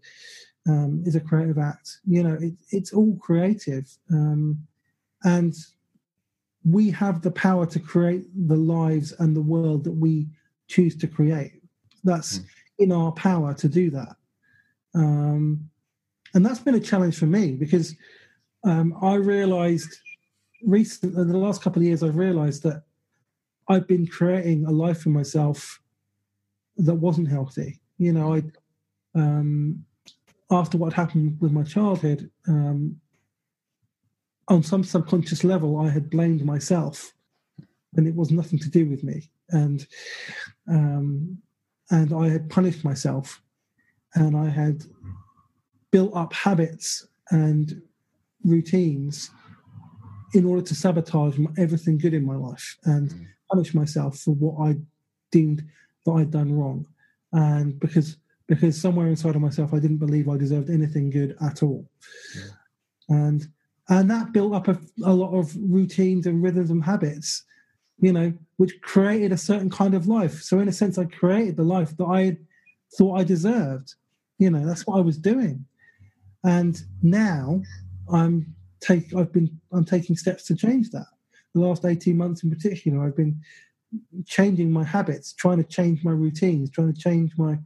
um, is a creative act. You know, it, it's all creative, um, and we have the power to create the lives and the world that we choose to create. That's mm. in our power to do that, um, and that's been a challenge for me because um, I realised recently, in the last couple of years, I've realised that I've been creating a life for myself that wasn't healthy. You know, I um, after what happened with my childhood, um, on some subconscious level, I had blamed myself, and it was nothing to do with me, and um, and I had punished myself, and I had built up habits and routines in order to sabotage everything good in my life and mm. punish myself for what I deemed that I'd done wrong, and because because somewhere inside of myself I didn't believe I deserved anything good at all. Yeah. And and that built up a, a, lot of routines and rhythms and habits, you know, which created a certain kind of life. So in a sense, I created the life that I thought I deserved. You know, that's what I was doing. And now I'm take I've been I'm taking steps to change that. The last 18 months in particular, I've been changing my habits, trying to change my routines, trying to change my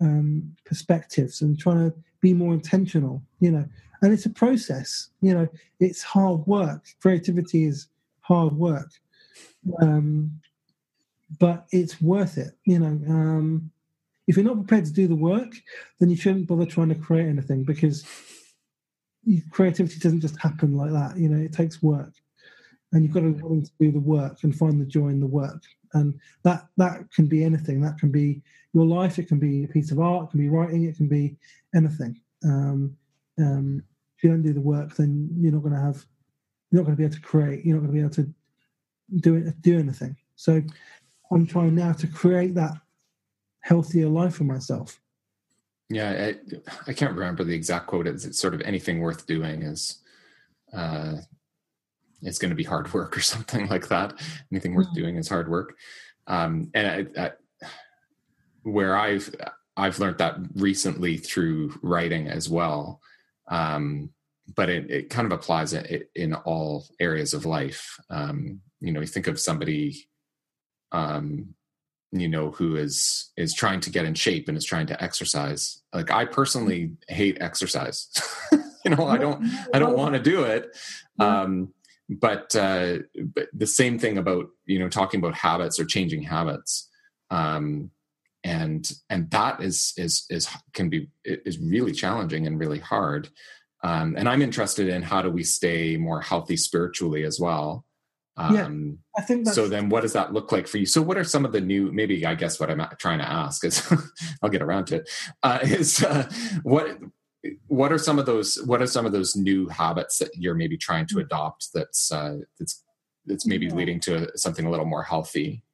um, perspectives and trying to be more intentional, you know. And it's a process, you know, it's hard work. Creativity is hard work. Um, but it's worth it, you know. Um, if you're not prepared to do the work, then you shouldn't bother trying to create anything because creativity doesn't just happen like that. You know, it takes work, and you've got to be willing to do the work and find the joy in the work. And that that can be anything. That can be your life. It can be a piece of art. It can be writing. It can be anything. Um, um, if you don't do the work, then you're not going to have. You're not going to be able to create. You're not going to be able to do it. Do anything. So, I'm trying now to create that healthier life for myself. Yeah, I, I can't remember the exact quote. It's, sort of anything worth doing is, uh, it's going to be hard work or something like that. Anything worth doing is hard work. Um, and I, I, where I've I've learned that recently through writing as well. Um, but it, it, kind of applies in all areas of life. Um, you know, you think of somebody, um, you know, who is is trying to get in shape and is trying to exercise. Like I personally hate exercise. you know, I don't I don't want to do it. Um, but uh, but the same thing about you know talking about habits or changing habits. Um, and and that is is is can be is really challenging and really hard um, and i'm interested in how do we stay more healthy spiritually as well um, yeah, I think so. Then, what does that look like for you? So, what are some of the new? Maybe I guess what I'm trying to ask is, I'll get around to it. Uh, is uh, what what are some of those? What are some of those new habits that you're maybe trying to adopt? That's uh, that's that's maybe yeah. leading to something a little more healthy.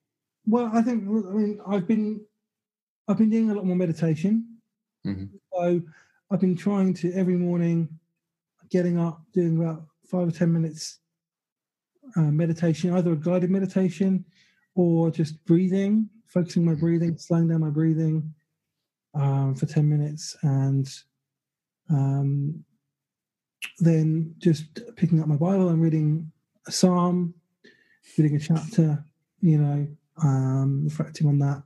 Well, I think I mean I've been I've been doing a lot more meditation. Mm-hmm. So I've been trying to every morning, getting up, doing about five or ten minutes uh, meditation, either a guided meditation or just breathing, focusing my breathing, slowing down my breathing um, for ten minutes, and um, then just picking up my Bible and reading a psalm, reading a chapter, you know, um, reflecting on that.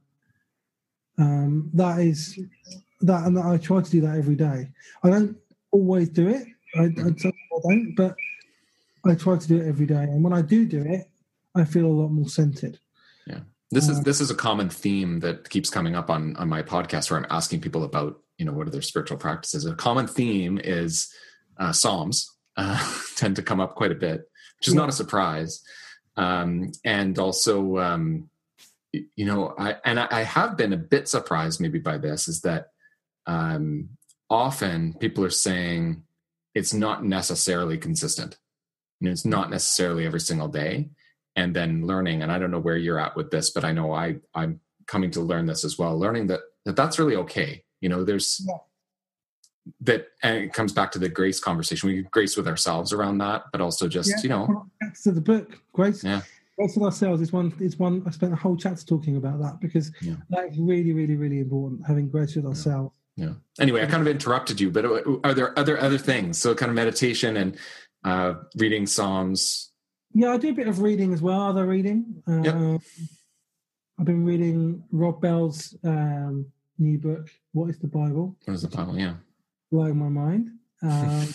Um, that is that, and I try to do that every day. I don't always do it. I, I, I don't, but I try to do it every day. And when I do do it, I feel a lot more centered. Yeah, this is uh, this is a common theme that keeps coming up on on my podcast, where I'm asking people about you know what are their spiritual practices. A common theme is uh, Psalms uh, tend to come up quite a bit, which is yeah. not a surprise. Um, and also, um, you know, I and I have been a bit surprised maybe by this is that um, often people are saying it's not necessarily consistent. You know, it's not necessarily every single day. And then learning, and I don't know where you're at with this, but I know I I'm coming to learn this as well. Learning that, that that's really okay. You know, there's yeah. that, and it comes back to the grace conversation. We grace with ourselves around that, but also just yeah. you know, to the book, grace. Yeah. Grace with ourselves is one. Is one. I spent a whole chapter talking about that because yeah. that is really, really, really important. Having grace with ourselves yeah anyway i kind of interrupted you but are there other other things so kind of meditation and uh reading psalms yeah i do a bit of reading as well other reading uh, yep. i've been reading rob bell's um new book what is the bible what is the bible yeah blowing my mind um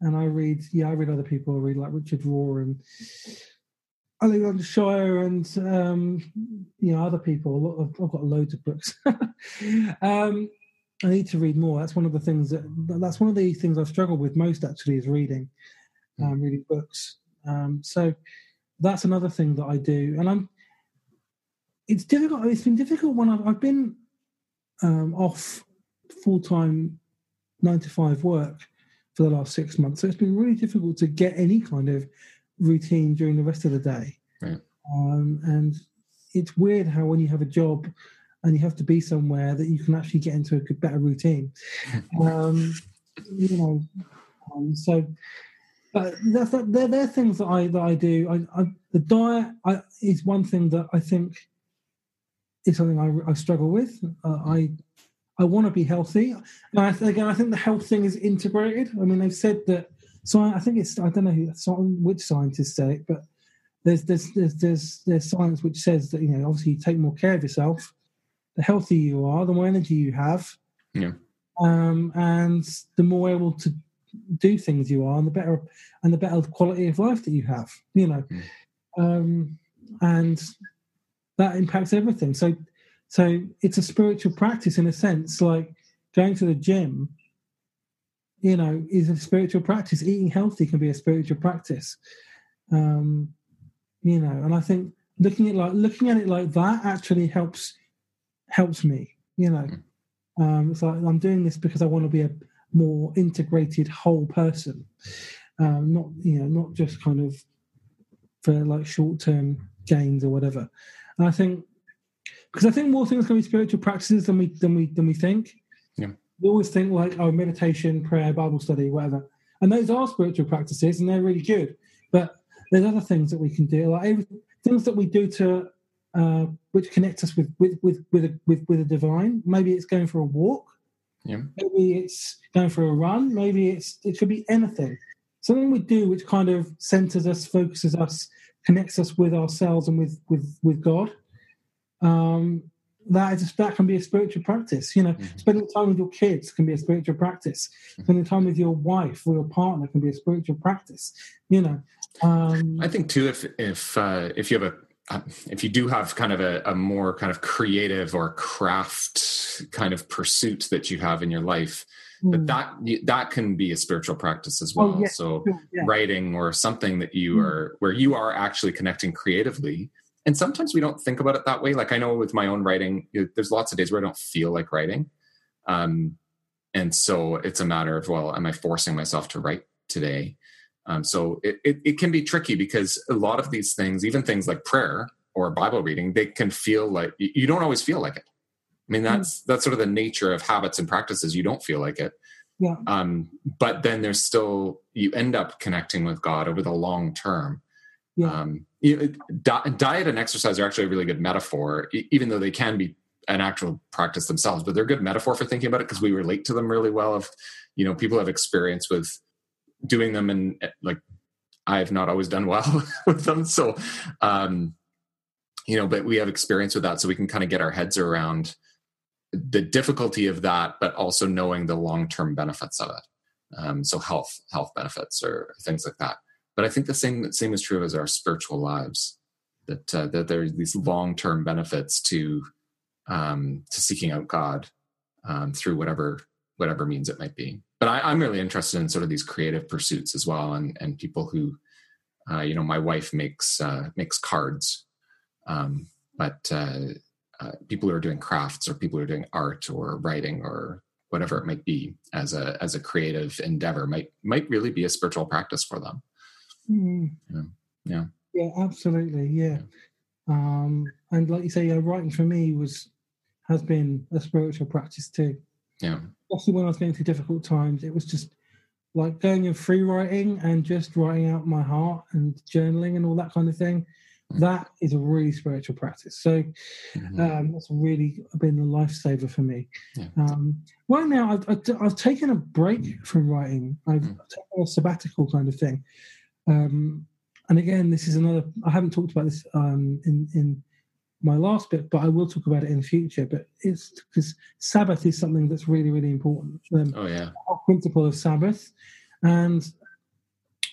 and i read yeah i read other people i read like richard rohr and Alexander Shaia and um, you know other people. A lot of, I've got loads of books. um, I need to read more. That's one of the things that that's one of the things I've struggled with most actually is reading, hmm. um, reading books. Um, so that's another thing that I do, and I'm. It's difficult. It's been difficult when I've, I've been um, off full time nine to five work for the last six months. So it's been really difficult to get any kind of routine during the rest of the day. Right. Um, and it's weird how when you have a job and you have to be somewhere that you can actually get into a good, better routine. um, you know, um, so but that's that, they're, they're things that I that I do. I, I the diet I, is one thing that I think is something I, I struggle with. Uh, I I want to be healthy, and I, again I think the health thing is integrated. I mean they've said that. So I, I think it's I don't know who, which scientists say it, but there's there's there's there's there's science which says that you know obviously you take more care of yourself the healthier you are, the more energy you have, yeah. um, and the more able to do things you are, and the better and the better quality of life that you have. You know, mm. um, and that impacts everything. So, so it's a spiritual practice in a sense, like going to the gym. You know, is a spiritual practice. Eating healthy can be a spiritual practice. Um, you know, and I think looking at like looking at it like that actually helps helps me. You know, hmm. um, it's like I'm doing this because I want to be a more integrated whole person, um, not you know not just kind of for like short term gains or whatever. And I think because I think more things can be spiritual practices than we than we than we think. Yeah. We always think like oh meditation, prayer, Bible study, whatever, and those are spiritual practices and they're really good. But there's other things that we can do, like things that we do to uh, which connects us with with with with a, with, with a divine. Maybe it's going for a walk. Yeah. Maybe it's going for a run. Maybe it's it could be anything. Something we do which kind of centers us, focuses us, connects us with ourselves and with with with God. Um, that is that can be a spiritual practice. You know, mm-hmm. spending time with your kids can be a spiritual practice. Mm-hmm. Spending time with your wife or your partner can be a spiritual practice. You know, um, I think too if if uh, if you have a uh, if you do have kind of a, a, more kind of creative or craft kind of pursuit that you have in your life. But that that can be a spiritual practice as oh, well oh, yeah. so yeah. writing or something that you mm. are where you are actually connecting creatively and sometimes we don't think about it that way like i know with my own writing there's lots of days where i don't feel like writing um, and so it's a matter of well am i forcing myself to write today um, so it, it, it, can be tricky because a lot of these things, even things like prayer or Bible reading, they can feel like you don't always feel like it. I mean, that's mm. that's sort of the nature of habits and practices. You don't feel like it. Yeah. Um, but then there's still you end up connecting with God over the long term. Yeah. Um, you, di- diet and exercise are actually a really good metaphor, even though they can be an actual practice themselves. But they're a good metaphor for thinking about it because we relate to them really well. If you know, people have experience with doing them and like I've not always done well with them. So, um, you know, but we have experience with that, so we can kind of get our heads around the difficulty of that, but also knowing the long term benefits of it. Um, so health health benefits or things like that. But I think the same same is true as our spiritual lives. That uh, that there are these long term benefits to um, to seeking out God um, through whatever whatever means it might be. But I, am really interested in sort of these creative pursuits as well, and and people who, uh, you know, my wife makes uh, makes cards, um, but uh, uh, people who are doing crafts or people who are doing art or writing or whatever it might be as a as a creative endeavor might might really be a spiritual practice for them. Mm. Yeah. yeah. Yeah, absolutely. Yeah. Um, and like you say, yeah, writing for me was has been a spiritual practice too. Yeah. Especially when I was going through difficult times, it was just like going and free writing and just writing out my heart and journaling and all that kind of thing. Mm. That is a really spiritual practice. So mm-hmm. um, that's really been a lifesaver for me. Yeah. Um, right now, I've, I've, I've, taken a break from writing. I've mm. taken a sabbatical kind of thing. Um, and again, this is another. I haven't talked about this um, in in my last bit, but I will talk about it in the future. But it's because Sabbath is something that's really, really important. Um, oh yeah, our principle of Sabbath, and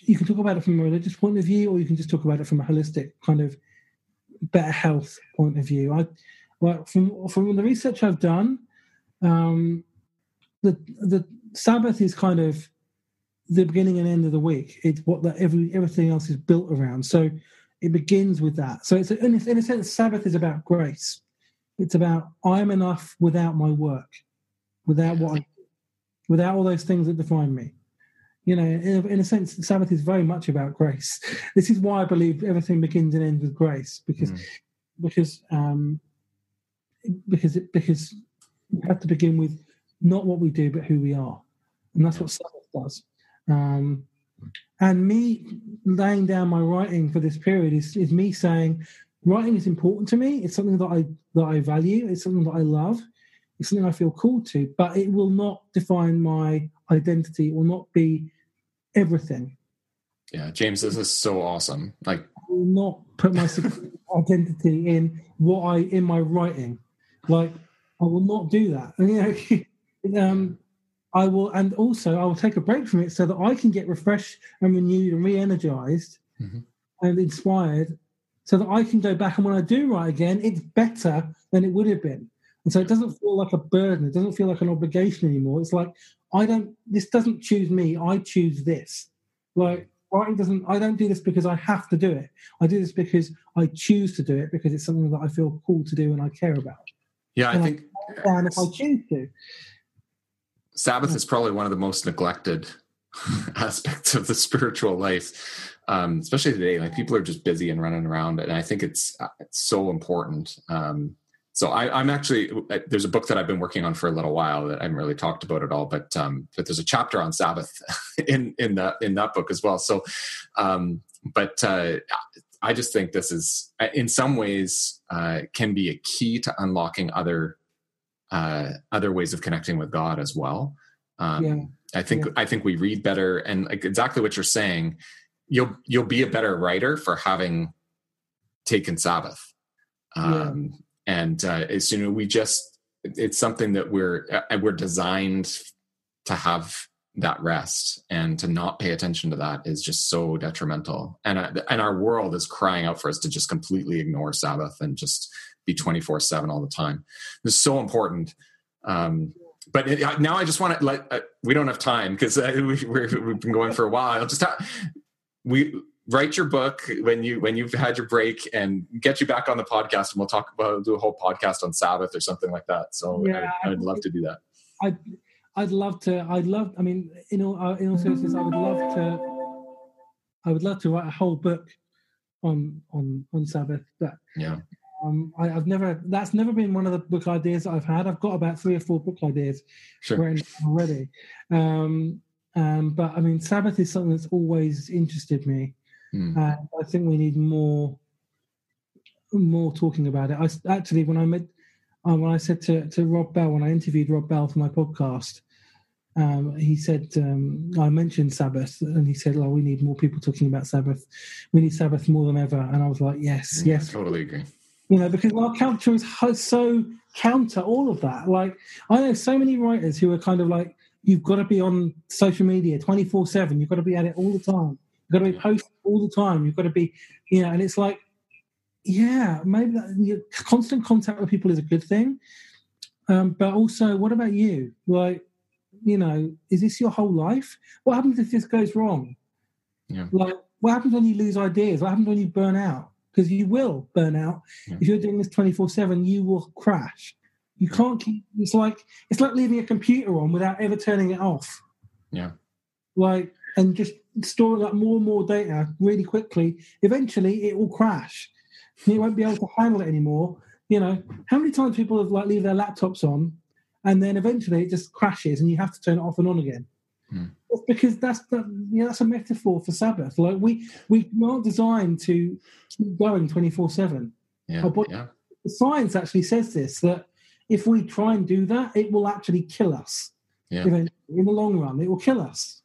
you can talk about it from a religious point of view, or you can just talk about it from a holistic kind of better health point of view. I, well, from from the research I've done, um, the the Sabbath is kind of the beginning and end of the week. It's what that every everything else is built around. So it begins with that. So it's in a, in a sense, Sabbath is about grace. It's about I am enough without my work, without what I, without all those things that define me. You know, in a, in a sense, Sabbath is very much about grace. This is why I believe everything begins and ends with grace, because mm. because um, because it, because we have to begin with not what we do, but who we are, and that's what Sabbath does. Um, and me laying down my writing for this period is, is me saying writing is important to me. It's something that I that I value. It's something that I love. It's something I feel called to, but it will not define my identity. Will not be everything. Yeah, James, this is so awesome. Like, I will not put my identity in what I in my writing. Like, I will not do that. you know, um, I will, and also I will take a break from it so that I can get refreshed and renewed and re-energized mm-hmm. and inspired, so that I can go back and when I do write again, it's better than it would have been. And so it doesn't feel like a burden. It doesn't feel like an obligation anymore. It's like I don't. This doesn't choose me. I choose this. Like writing doesn't. I don't do this because I have to do it. I do this because I choose to do it because it's something that I feel cool to do and I care about. Yeah, and I think. And if I choose to. Sabbath is probably one of the most neglected aspects of the spiritual life, um, especially today. Like people are just busy and running around, and I think it's uh, it's so important. Um, so I, am actually there's a book that I've been working on for a little while that I haven't really talked about at all, but um, but there's a chapter on Sabbath in in that in that book as well. So, um, but uh, I just think this is uh, in some ways uh, can be a key to unlocking other uh, other ways of connecting with God as well. Um, yeah. I think yeah. I think we read better, and like exactly what you're saying. You'll you'll be a better writer for having taken Sabbath, um. And uh, as you know, we just it's something that we're uh, we're designed to have that rest and to not pay attention to that is just so detrimental and uh, and our world is crying out for us to just completely ignore sabbath and just be 24 7 all the time. It's so important. Um, but it, now I just want to let, uh, we don't have time because uh, we, have been going for a while. Just have, we write your book when you, when you've had your break and get you back on the podcast and we'll talk about, do a whole podcast on Sabbath or something like that. So yeah, I, would love to do that. I'd, I'd love to, I'd love, I mean, in all, uh, in all seriousness, I would love to, I would love to write a whole book on, on, on Sabbath, but yeah um, I, have never. That's never been one of the book ideas that I've had. I've got about three or four book ideas sure. already. Um, um, but I mean, Sabbath is something that's always interested me. Mm. Uh, I think we need more, more talking about it. I actually, when I met, uh, when I said to to Rob Bell, when I interviewed Rob Bell for my podcast, um, he said um, I mentioned Sabbath, and he said, "Oh, we need more people talking about Sabbath. We need Sabbath more than ever." And I was like, "Yes, yeah, yes, totally agree." You know, because our culture is so counter all of that. Like, I know so many writers who are kind of like, you've got to be on social media 24 7. You've got to be at it all the time. You've got to be posting all the time. You've got to be, you know, and it's like, yeah, maybe that, constant contact with people is a good thing. Um, but also, what about you? Like, you know, is this your whole life? What happens if this goes wrong? Yeah. Like, what happens when you lose ideas? What happens when you burn out? Because you will burn out. Yeah. If you're doing this 24 7, you will crash. You can't keep it's like it's like leaving a computer on without ever turning it off. Yeah. Like and just storing up more and more data really quickly. Eventually it will crash. You won't be able to handle it anymore. You know, how many times people have like leave their laptops on and then eventually it just crashes and you have to turn it off and on again. Hmm. Because that's the you know, that's a metaphor for Sabbath. Like we we aren't designed to keep going twenty four seven. Yeah. But- yeah. Science actually says this that if we try and do that, it will actually kill us. Yeah. Eventually, in the long run, it will kill us.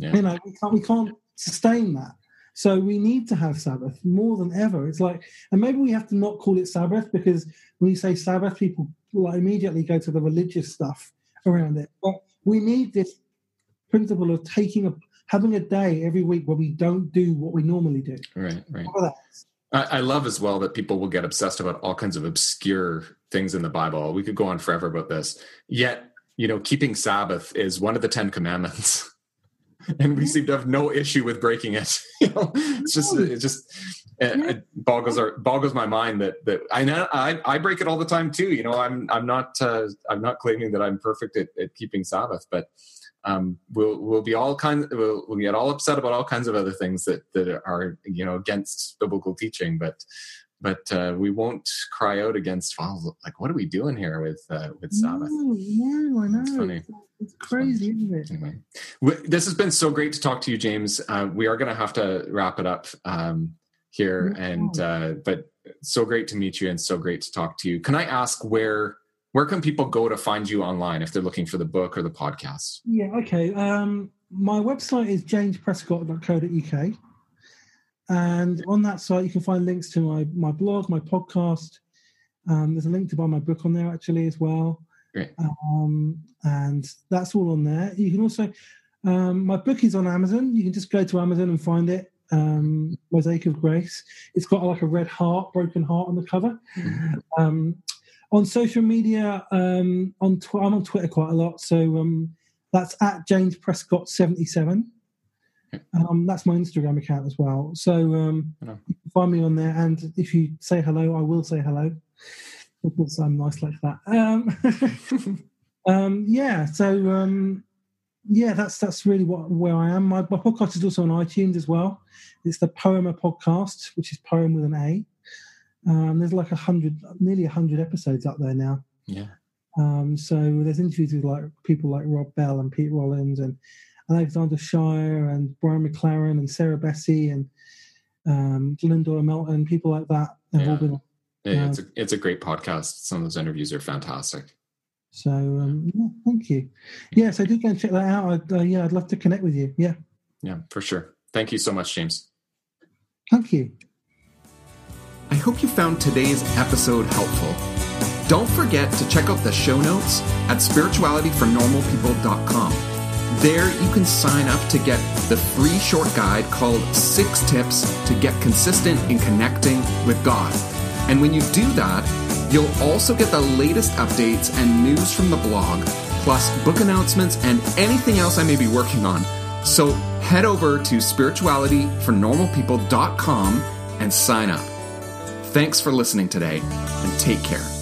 Yeah. You know, we can't we can't sustain that. So we need to have Sabbath more than ever. It's like, and maybe we have to not call it Sabbath because when you say Sabbath, people like immediately go to the religious stuff around it. But we need this principle of taking a having a day every week where we don't do what we normally do. Right. Right. I, I love as well that people will get obsessed about all kinds of obscure things in the Bible. We could go on forever about this. Yet, you know, keeping Sabbath is one of the Ten Commandments. And we seem to have no issue with breaking it. You know, it's just, it just, it boggles our boggles my mind that that I know I, I break it all the time too. You know, I'm I'm not uh, I'm not claiming that I'm perfect at, at keeping Sabbath, but um, we'll we'll be all kinds we'll, we'll get all upset about all kinds of other things that that are you know against biblical teaching, but but uh, we won't cry out against well, like what are we doing here with uh, with Sabbath? No, no, I know. It's funny. It's, crazy, isn't it? Anyway, this has been so great to talk to you, James. Uh, we are going to have to wrap it up um, here, No and uh, but so great to meet you and so great to talk to you. Can I ask where where can people go to find you online if they're looking for the book or the podcast? Yeah, okay. Um, my website is jamesprescott.co.uk. And on that site, you can find links to my, my blog, my podcast. Um, there's a link to buy my book on there actually as well. Great. Um, and that's all on there. You can also, um, my book is on Amazon. You can just go to Amazon and find it. Um, Mosaic of Grace. It's got like a red heart, broken heart on the cover. Um, on social media, um, on tw- I'm on Twitter quite a lot, so um, that's at James Prescott seventy seven. Um, that's my Instagram account as well. So um, can find me on there, and if you say hello, I will say hello because I'm nice like that. Um, um, yeah, so um, yeah, that's that's really what where I am. My, my podcast is also on iTunes as well. It's the Poema podcast, which is poem with an A. Um, there's like a hundred, nearly a hundred episodes up there now. Yeah. Um, so there's interviews with like people like Rob Bell and Pete Rollins and Alexander Shaia and Brian McLaren and Sarah Bessey and um, Glennon Melton, people like that have all been. on. Yeah, it's a it's a great podcast. Some of those interviews are fantastic. So um, yeah, thank you. Yeah, so do go and check that out. I'd, uh, yeah, I'd love to connect with you. Yeah, Yeah, for sure. Thank you so much, James. thank you. I hope you found today's episode helpful. Don't forget to check out the show notes at spiritualityfornormalpeople.com. There you can sign up to get the free short guide called Six Tips to Get Consistent in Connecting with God. And when you do that, you'll also get the latest updates and news from the blog, plus book announcements and anything else I may be working on. So head over to spiritualityfornormalpeople.com and sign up. Thanks for listening today, and take care.